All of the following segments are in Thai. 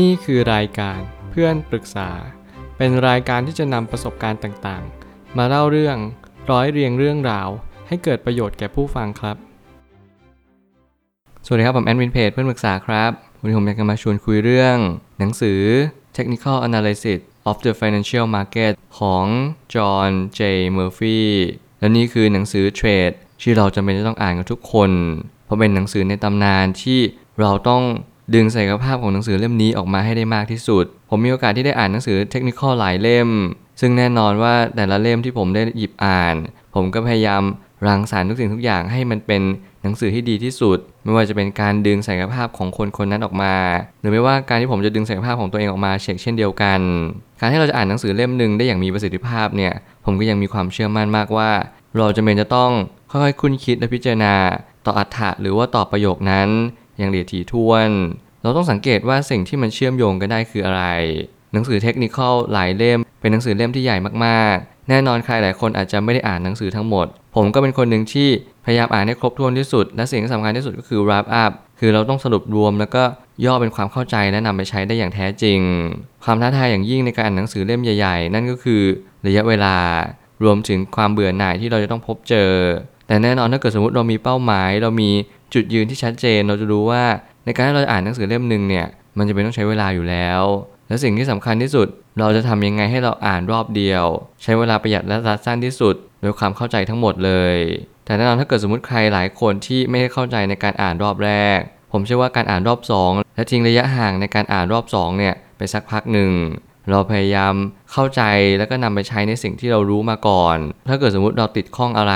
นี่คือรายการเพื่อนปรึกษา เป็นรายการที่จะนำประสบการณ์ต่างๆ มาเล่าเรื่องร้อยเรียงเรื่องราว ให้เกิดประโยชน์แก่ผู้ฟังครับ สวัสดีครับ ผมแอนวินเพจเพื่อนปรึกษาครับ วันนี้ผมอยากจะมาชวนคุยเรื่อง หนังสือ Technical Analysis of the Financial Market ของ John J. Murphy และนี่คือหนังสือเทรดที่เราจำเป็นจะต้องอ่านกันทุกคน เพราะเป็นหนังสือในตำนานที่เราต้อง ดึงศักยภาพของหนังสือเล่มนี้ออกมาให้ได้มากที่สุด ผมมีโอกาสที่ได้อ่านหนังสือเทคนิคอหลายเล่ม ซึ่งแน่นอนว่าแต่ละเล่มที่ผมได้หยิบอ่าน ผมก็พยายามรังสรรค์ทุกสิ่งทุกอย่างให้มันเป็นหนังสือที่ดีที่สุด ไม่ว่าจะเป็นการดึงศักยภาพของคนคนนั้นออกมา หรือไม่ว่าการที่ผมจะดึงศักยภาพของตัวเองออกมาเช็คเช่นเดียวกัน การที่เราจะอ่านหนังสือเล่มหนึ่งได้อย่างมีประสิทธิภาพเนี่ยผมก็ยังมีความเชื่อมั่นมากว่า เราจะเป็นจะต้องค่อยๆคุ้นคิดและพิจารณา ต่ออัฏฐะหรือว่าต่อประโยคนั้น อย่างละเอียดถี่ถ้วน เราต้องสังเกตว่าสิ่งที่มันเชื่อมโยงกันได้คืออะไร หนังสือเทคนิคอลหลายเล่ม เป็นหนังสือเล่มที่ใหญ่มากๆ แน่นอนใครหลายคนอาจจะไม่ได้อ่านหนังสือทั้งหมด ผมก็เป็นคนหนึ่งที่พยายามอ่านให้ครบถ้วนที่สุด และสิ่งที่สำคัญที่สุดก็คือ wrap up คือเราต้องสรุปรวมแล้วก็ย่อเป็นความเข้าใจและนำไปใช้ได้อย่างแท้จริง ความท้าทายอย่างยิ่งในการอ่านหนังสือเล่มใหญ่ๆ นั่นก็คือระยะเวลารวมถึงความเบื่อหน่ายที่เราจะต้องพบเจอ แต่แน่นอนถ้าเกิดสมมติเรามีเป้าหมาย เรามี จุดยืนที่ชัดเจนเราจะรู้ว่า ในการที่เราจะอ่านหนังสือเล่มหนึ่งเนี่ยมันจะเป็นต้องใช้เวลาอยู่แล้ว และสิ่งที่สำคัญที่สุด เราจะทำยังไงให้เราอ่านรอบเดียว ใช้เวลาประหยัดและรัดสั้นที่สุดโดยความเข้าใจทั้งหมดเลย แต่แน่นอนถ้าเกิดสมมติใครหลายคนที่ไม่ได้เข้าใจในการอ่านรอบแรก ผมเชื่อว่าการอ่านรอบ 2 และทิ้งระยะห่างในการอ่านรอบ2เนี่ยไปสักพักหนึ่ง เราพยายามเข้าใจแล้วก็นำไปใช้ในสิ่งที่เรารู้มาก่อน ถ้าเกิดสมมติเราติดข้องอะไร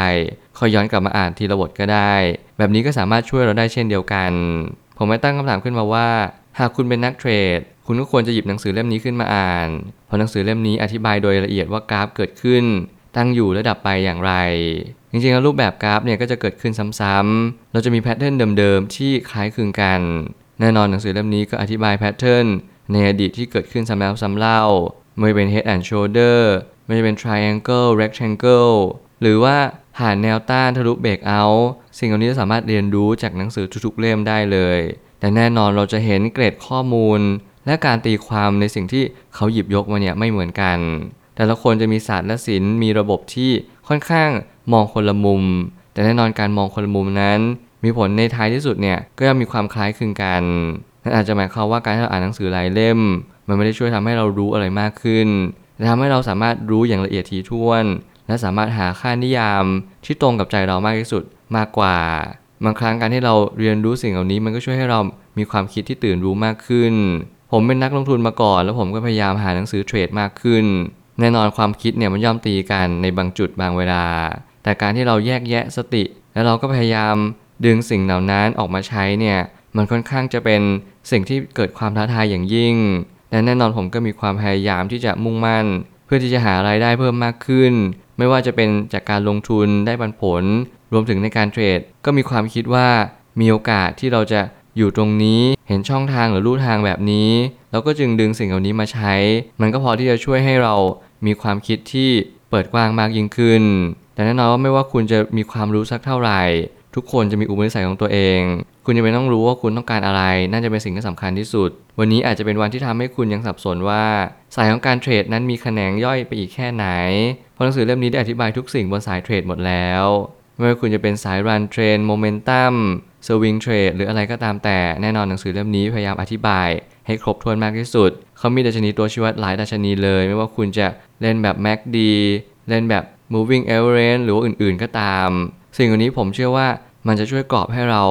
ค่อยย้อนกลับมาอ่านทีละบทก็ได้ แบบนี้ก็สามารถช่วยเราได้เช่นเดียวกัน ผมไม่ตั้งคำถามขึ้นมาว่า หากคุณเป็นนักเทรด คุณก็ควรจะหยิบหนังสือเล่มนี้ขึ้นมาอ่าน เพราะหนังสือเล่มนี้อธิบายโดยละเอียดว่ากราฟเกิดขึ้น ตั้งอยู่และดับไปอย่างไร จริงๆแล้วรูปแบบกราฟเนี่ยก็จะเกิดขึ้นซ้ำๆเราจะมี pattern เดิมๆที่คล้ายคลึงกัน แน่นอนหนังสือเล่มนี้ก็อธิบายแพทเทิร์น ในอดีตที่เกิดขึ้นซ้ำแล้วซ้ำเล่า ไม่เป็น head and shoulder ไม่เป็น triangle rectangle หรือว่าผ่านแนวต้านทะลุเบรกเอาสิ่งเหล่านี้จะสามารถเรียนรู้จากหนังสือทุกๆเล่มได้เลย แต่แน่นอนเราจะเห็นเกรดข้อมูล และการตีความในสิ่งที่เขาหยิบยกมาเนี่ยไม่เหมือนกัน แต่ละคนจะมีศาสตร์และศิลป์มีระบบที่ค่อนข้างมองคนละมุม แต่แน่นอนการมองคนละมุมนั้น มีผลในท้ายที่สุดเนี่ยก็ยังมีความคล้ายคลึงกัน นั่นอาจจะหมายความว่าการที่เราอ่านหนังสือหลายเล่ม มันไม่ได้ช่วยทำให้เรารู้อะไรมากขึ้นแต่ทำให้เราสามารถรู้อย่างละเอียดถี่ถ้วน และสามารถหาค่านิยามที่ตรงกับใจเรามากที่สุดมากกว่า บางครั้งการที่เราเรียนรู้สิ่งเหล่านี้มันก็ช่วยให้เรามีความคิดที่ตื่นรู้มากขึ้น ผมเป็นนักลงทุนมาก่อน แล้วผมก็พยายามหาหนังสือเทรดมากขึ้น แน่นอนความคิดเนี่ยมันย่อมตีกันในบางจุดบางเวลา แต่การที่เราแยกแยะสติ แล้วเราก็พยายามดึงสิ่งเหล่านั้นออกมาใช้เนี่ยมันค่อนข้างจะเป็น สิ่งที่เกิดความท้าทายอย่างยิ่งและแน่นอนผมก็มีความพยายามที่จะมุ่งมั่น เพื่อที่จะหารายได้เพิ่มมากขึ้น ไม่ว่าจะเป็นจากการลงทุนได้ปันผล รวมถึงในการเทรด ก็มีความคิดว่ามีโอกาสที่เราจะอยู่ตรงนี้เห็นช่องทางหรือลู่ทางแบบนี้ เราก็จึงดึงสิ่งเหล่านี้มาใช้ มันก็พอที่จะช่วยให้เรามีความคิดที่เปิดกว้างมากยิ่งขึ้น แต่แน่นอนว่าไม่ว่าคุณจะมีความรู้สักเท่าไหร่ ทุกคนจะมีอุปนิสัยของตัวเอง คุณจะเป็นต้องรู้ว่าคุณต้องการอะไร น่าจะเป็นสิ่งที่สำคัญที่สุด วันนี้อาจจะเป็นวันที่ทำให้คุณยังสับสนว่า สายของการเทรดนั้นมีแขนงย่อยไปอีกแค่ไหน เพราะหนังสือเล่มนี้ได้อธิบายทุกสิ่งบนสายเทรดหมดแล้ว ไม่ว่าคุณจะเป็นสาย run trend momentumสวิงเทรดหรืออะไรก็ตามแต่แน่นอนหนังสือเล่มนี้พยายามอธิบายให้ครบถ้วนมากที่สุด เขามีดัชนีตัวชี้วัดหลายดัชนีเลย ไม่ว่าคุณจะเล่นแบบ MACD เล่นแบบ moving average หรือว่าอื่นๆก็ตาม สิ่งเหล่านี้ผมเชื่อว่า มันจะช่วยกรอบให้เรา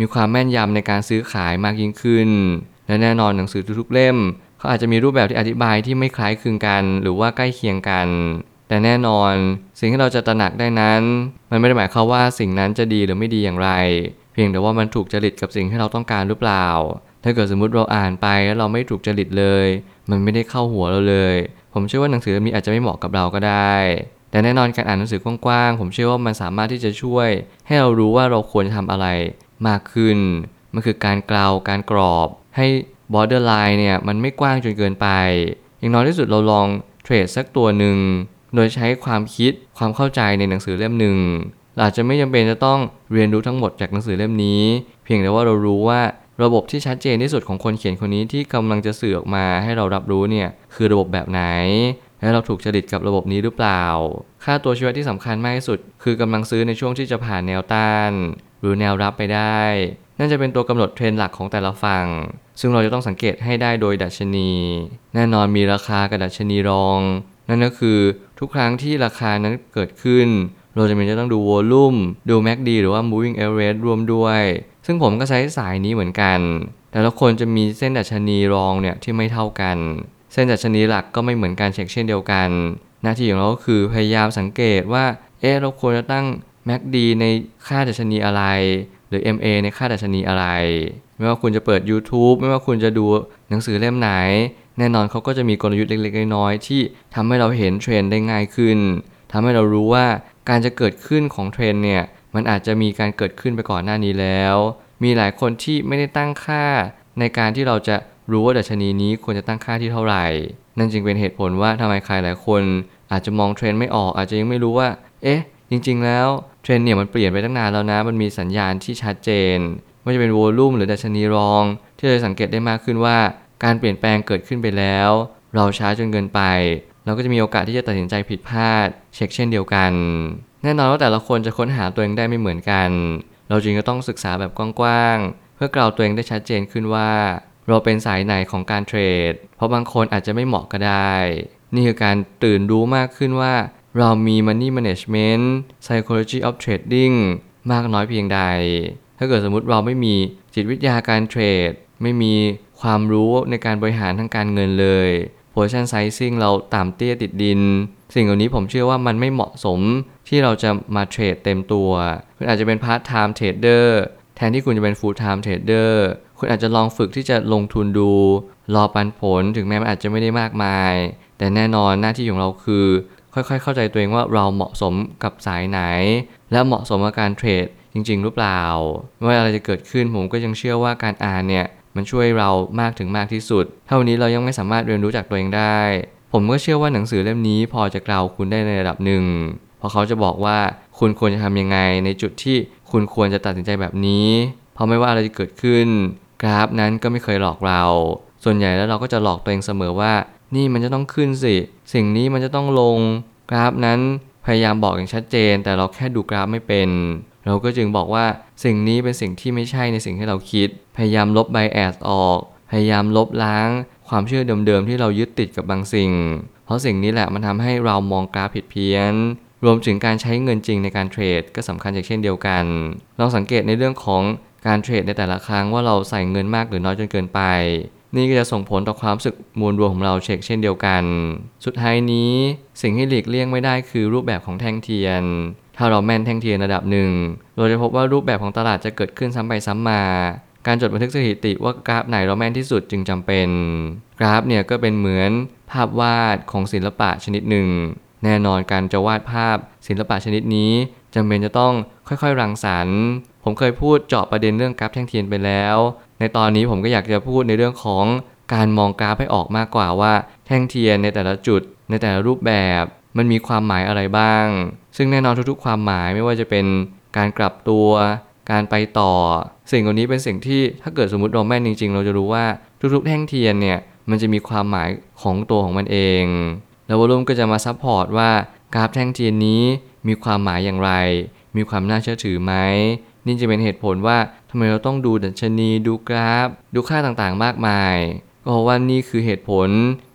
มีความแม่นยำในการซื้อขายมากยิ่งขึ้น และแน่นอนหนังสือทุกๆเล่มเขาอาจจะมีรูปแบบที่อธิบายที่ไม่คล้ายคลึงกัน หรือว่าใกล้เคียงกัน แต่แน่นอน สิ่งที่เราจะตระหนักได้นั้น มันไม่ได้หมายความว่าสิ่งนั้นจะดีหรือไม่ดีอย่างไร เพียงแต่ว่ามันถูกจริตกับสิ่งที่เราต้องการหรือเปล่า ถ้าเกิดสมมติเราอ่านไปแล้วเราไม่ถูกจริตเลย มันไม่ได้เข้าหัวเราเลย ผมเชื่อว่าหนังสือเล่มนี้อาจจะไม่เหมาะกับเราก็ได้ แต่แน่นอนการอ่านหนังสือกว้างๆ ผมเชื่อว่ามันสามารถที่จะช่วย ให้เรารู้ว่าเราควรจะทำอะไรมากขึ้น มันคือการกล่าวการกรอบ ให้ borderline เนี่ยมันไม่กว้างจนเกินไป อย่างน้อยที่สุดเราลองเทรดสักตัวหนึ่ง โดยใช้ความคิดความเข้าใจในหนังสือเล่มหนึ่งเราอาจจะไม่จำเป็นจะต้องเรียนรู้ทั้งหมดจากหนังสือเล่มนี้ เพียงแต่ว่าเรารู้ว่าระบบที่ชัดเจนที่สุดของคนเขียนคนนี้ที่กำลังจะสื่อออกมาให้เรารับรู้เนี่ยคือระบบแบบไหน และเราถูกจริตกับระบบนี้หรือเปล่า ค่าตัวชีวิตที่สำคัญมากที่สุด คือกำลังซื้อในช่วงที่จะผ่านแนวต้าน หรือแนวรับไปได้ นั่นจะเป็นตัวกำหนดเทรนด์หลักของแต่ละฝั่ง ซึ่งเราจะต้องสังเกตให้ได้โดยดัชนี แน่นอนมีราคากับดัชนีรอง นั่นก็คือทุกครั้งที่ราคานั้นเกิดขึ้น เราจะมีจะต้องดูวอลลุ่มดู MACD หรือว่า Moving Average รวมด้วย ซึ่งผมก็ใช้สายนี้เหมือนกัน แต่ละคนจะมีเส้นดัชนีรองเนี่ยที่ไม่เท่ากัน เส้นดัชนีหลักก็ไม่เหมือนกันเช็คเช่นเดียวกัน หน้าที่ของเราก็คือพยายามสังเกตว่า เอ๊ะเราควรจะตั้ง MACD ในค่าดัชนีอะไร หรือ MA ในค่าดัชนีอะไร ไม่ว่าคุณจะเปิด YouTube ไม่ว่าคุณจะดูหนังสือเล่มไหน แน่นอนเขาก็จะมีกลยุทธ์เล็กๆ น้อยๆที่ทำให้เราเห็นเทรนได้ง่ายขึ้นทำให้เรารู้ว่าการจะเกิดขึ้นของเทรนเนี่ย มันอาจจะมีการเกิดขึ้นไปก่อนหน้านี้แล้ว มีหลายคนที่ไม่ได้ตั้งค่าในการที่เราจะรู้ว่าดัชนีนี้ควรจะตั้งค่าที่เท่าไหร่ นั่นจึงเป็นเหตุผลว่าทำไมใครหลายคนอาจจะมองเทรนด์ไม่ออก อาจจะยังไม่รู้ว่า เอ๊ะ จริง ๆ แล้วเทรนด์เนี่ยมันเปลี่ยนไปตั้งนานแล้วนะ มันมีสัญญาณที่ชัดเจน ไม่ว่าจะเป็นโวลูมหรือดัชนีรอง ที่เราสังเกตได้มากขึ้นว่า การเปลี่ยนแปลงเกิดขึ้นไปแล้ว เราช้าจนเกินไป เราก็จะมีโอกาสที่จะตัดสินใจผิดพลาด เช็คเช่นเดียวกัน แน่นอนว่าแต่ละคนจะค้นหาตัวเองได้ไม่เหมือนกัน เราจึงจะต้องศึกษาแบบกว้างๆเพื่อกล่าวตัวเองได้ชัดเจนขึ้นว่า เราเป็นสายไหนของการเทรด เพราะบางคนอาจจะไม่เหมาะก็ได้ นี่คือการตื่นรู้มากขึ้นว่า เรามี money management psychology of trading มากน้อยเพียงใด ถ้าเกิดสมมติเราไม่มีจิตวิทยาการเทรด ไม่มีความรู้ในการบริหารทางการเงินเลย position sizing เราต่ำเตี้ยติดดิน สิ่งเหล่านี้ผมเชื่อว่ามันไม่เหมาะสมที่เราจะมาเทรดเต็มตัว คุณอาจจะเป็น part time trader แทนที่คุณจะเป็น full time trader คุณอาจจะลองฝึกที่จะลงทุนดู รอปันผลถึงแม้มันอาจจะไม่ได้มากมาย แต่แน่นอนหน้าที่ของเราคือ ค่อยๆ เข้าใจตัวเองว่าเราเหมาะสมกับสายไหน และเหมาะสมกับการเทรดจริง ๆ หรือเปล่าไม่ว่าอะไรจะเกิดขึ้นผมก็ยังเชื่อว่าการอ่านเนี่ยมันช่วยเรามากถึงมากที่สุด เท่านี้เรายังไม่สามารถเรียนรู้จากตัวเองได้ ผมก็เชื่อว่าหนังสือเล่มนี้พอจะกล่าวคุณได้ในระดับหนึ่ง เพราะเขาจะบอกว่าคุณควรจะทำยังไงในจุดที่คุณควรจะตัดสินใจแบบนี้ เพราะไม่ว่าอะไรจะเกิดขึ้น กราฟนั้นก็ไม่เคยหลอกเรา ส่วนใหญ่แล้วเราก็จะหลอกตัวเองเสมอว่า นี่มันจะต้องขึ้นสิ สิ่งนี้มันจะต้องลง กราฟนั้นพยายามบอกอย่างชัดเจน แต่เราแค่ดูกราฟไม่เป็น เราก็จึงบอกว่าสิ่งนี้เป็นสิ่งที่ไม่ใช่ในสิ่งที่เราคิด พยายามลบไบแอสออก พยายามลบล้าง ความเชื่อเดิมๆที่เรายึดติดกับบางสิ่ง เพราะสิ่งนี้แหละมันทำให้เรามองกราฟผิดเพี้ยนรวมถึงการใช้เงินจริงในการเทรดก็สำคัญอย่างเช่นเดียวกัน ลองสังเกตในเรื่องของ การเทรดในแต่ละครั้งว่าเราใส่เงินมากหรือน้อยจนเกินไป นี่ก็จะส่งผลต่อความรู้สึกมวลรวมของเราเช็คเช่นเดียวกัน สุดท้ายนี้สิ่งที่หลีกเลี่ยงไม่ได้คือรูปแบบของแท่งเทียน ถ้าเราแม่นแท่งเทียนระดับหนึ่ง เราจะพบว่ารูปแบบของตลาดจะเกิดขึ้นซ้ำไปซ้ำมา การจดบันทึกสถิติว่ากราฟไหนเราแม่นที่สุดจึงจำเป็น กราฟเนี่ยก็เป็นเหมือนภาพวาดของศิลปะชนิดหนึ่ง แน่นอนการจะวาดภาพศิลปะชนิดนี้จำเป็นจะต้องค่อยๆ รังสรรค์ ผมเคยพูดเจาะประเด็นเรื่องกราฟแท่งเทียนไปแล้ว ในตอนนี้ผมก็อยากจะพูดในเรื่องของการมองกราฟให้ออกมากกว่าว่า แท่งเทียนในแต่ละจุด ในแต่ละรูปแบบมันมีความหมายอะไรบ้าง ซึ่งแน่นอนทุกๆ ความหมายไม่ว่าจะเป็นการกลับตัว การไปต่อ สิ่งเหล่านี้เป็นสิ่งที่ถ้าเกิดสมมติเราแม่นจริง ๆ เราจะรู้ว่าทุกๆ แท่งเทียนเนี่ยมันจะมีความหมายของตัวของมันเอง แล้ว volume ก็จะมา support ว่ากราฟแท่งเทียนนี้มีความหมายอย่างไร มีความน่าเชื่อถือไหม นี่จะเป็นเหตุผลว่าทำไมเราต้องดูดัชนีดูกราฟ ดูค่าต่างๆมากมาย ก็เพราะว่านี่คือเหตุผล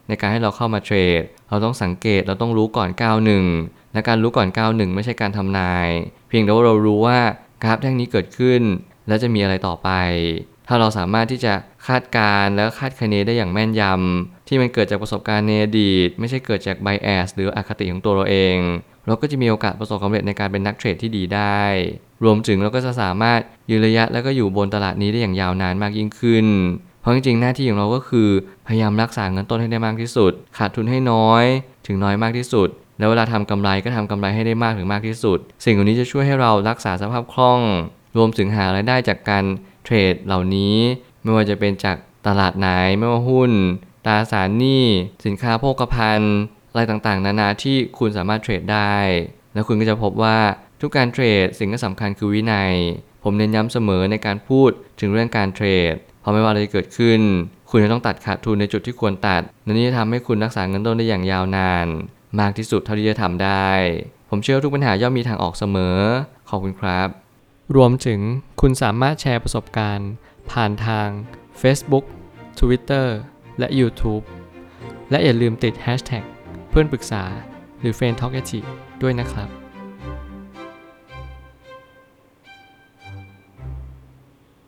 ในการให้เราเข้ามาเทรด เราต้องสังเกตเราต้องรู้ก่อนก้าวหนึ่งและการรู้ก่อนก้าวหนึ่งไม่ใช่การทำนาย เพียงแต่ว่าเรารู้ว่ากราฟแท่งนี้เกิดขึ้น แล้วจะมีอะไรต่อไป ถ้าเราสามารถที่จะคาดการณ์และคาดคะเนได้อย่างแม่นยำที่มันเกิดจากประสบการณ์ในอดีต ไม่ใช่เกิดจากไบแอสหรืออคติของตัวเราเอง เราก็จะมีโอกาสประสบความสำเร็จในการเป็นนักเทรดที่ดีได้ รวมถึงเราก็จะสามารถยืนระยะแล้วก็อยู่บนตลาดนี้ได้อย่างยาวนานมากยิ่งขึ้น เพราะจริงๆหน้าที่ของเราก็คือพยายามรักษาเงินต้นให้ได้มากที่สุด ขาดทุนให้น้อย ถึงน้อยมากที่สุด แล้วเวลาทำกำไรก็ทำกำไรให้ได้มากถึงมากที่สุด สิ่งเหล่านี้จะช่วยให้เรารักษาสภาพคล่อง รวมถึงหารายได้จากการเทรดเหล่านี้ ไม่ว่าจะเป็นจากตลาดไหนไม่ว่าหุ้นตราสารหนี้สินค้าโภคภัณฑ์อะไรต่างๆ นานาที่คุณสามารถเทรดได้ แล้วคุณก็จะพบว่า ทุกการเทรดสิ่งที่สำคัญคือวินัย ผมเน้นย้ำเสมอในการพูดถึงเรื่องการเทรด เพราะไม่ว่าอะไรจะเกิดขึ้น คุณจะต้องตัดขาดทุนในจุดที่ควรตัดและนี่จะทำให้คุณรักษาเงินต้นได้อย่างยาวนาน มากที่สุดเท่าที่จะทำได้ ผมเชื่อว่าทุกปัญหาย่อมมีทางออกเสมอ ขอบคุณครับ รวมถึงคุณสามารถแชร์ประสบการณ์ ผ่านทาง Facebook Twitter และ YouTube และอย่าลืมติด Hashtag เพื่อนปรึกษาหรือ f r ร e n d Talk ด้วยนะครับ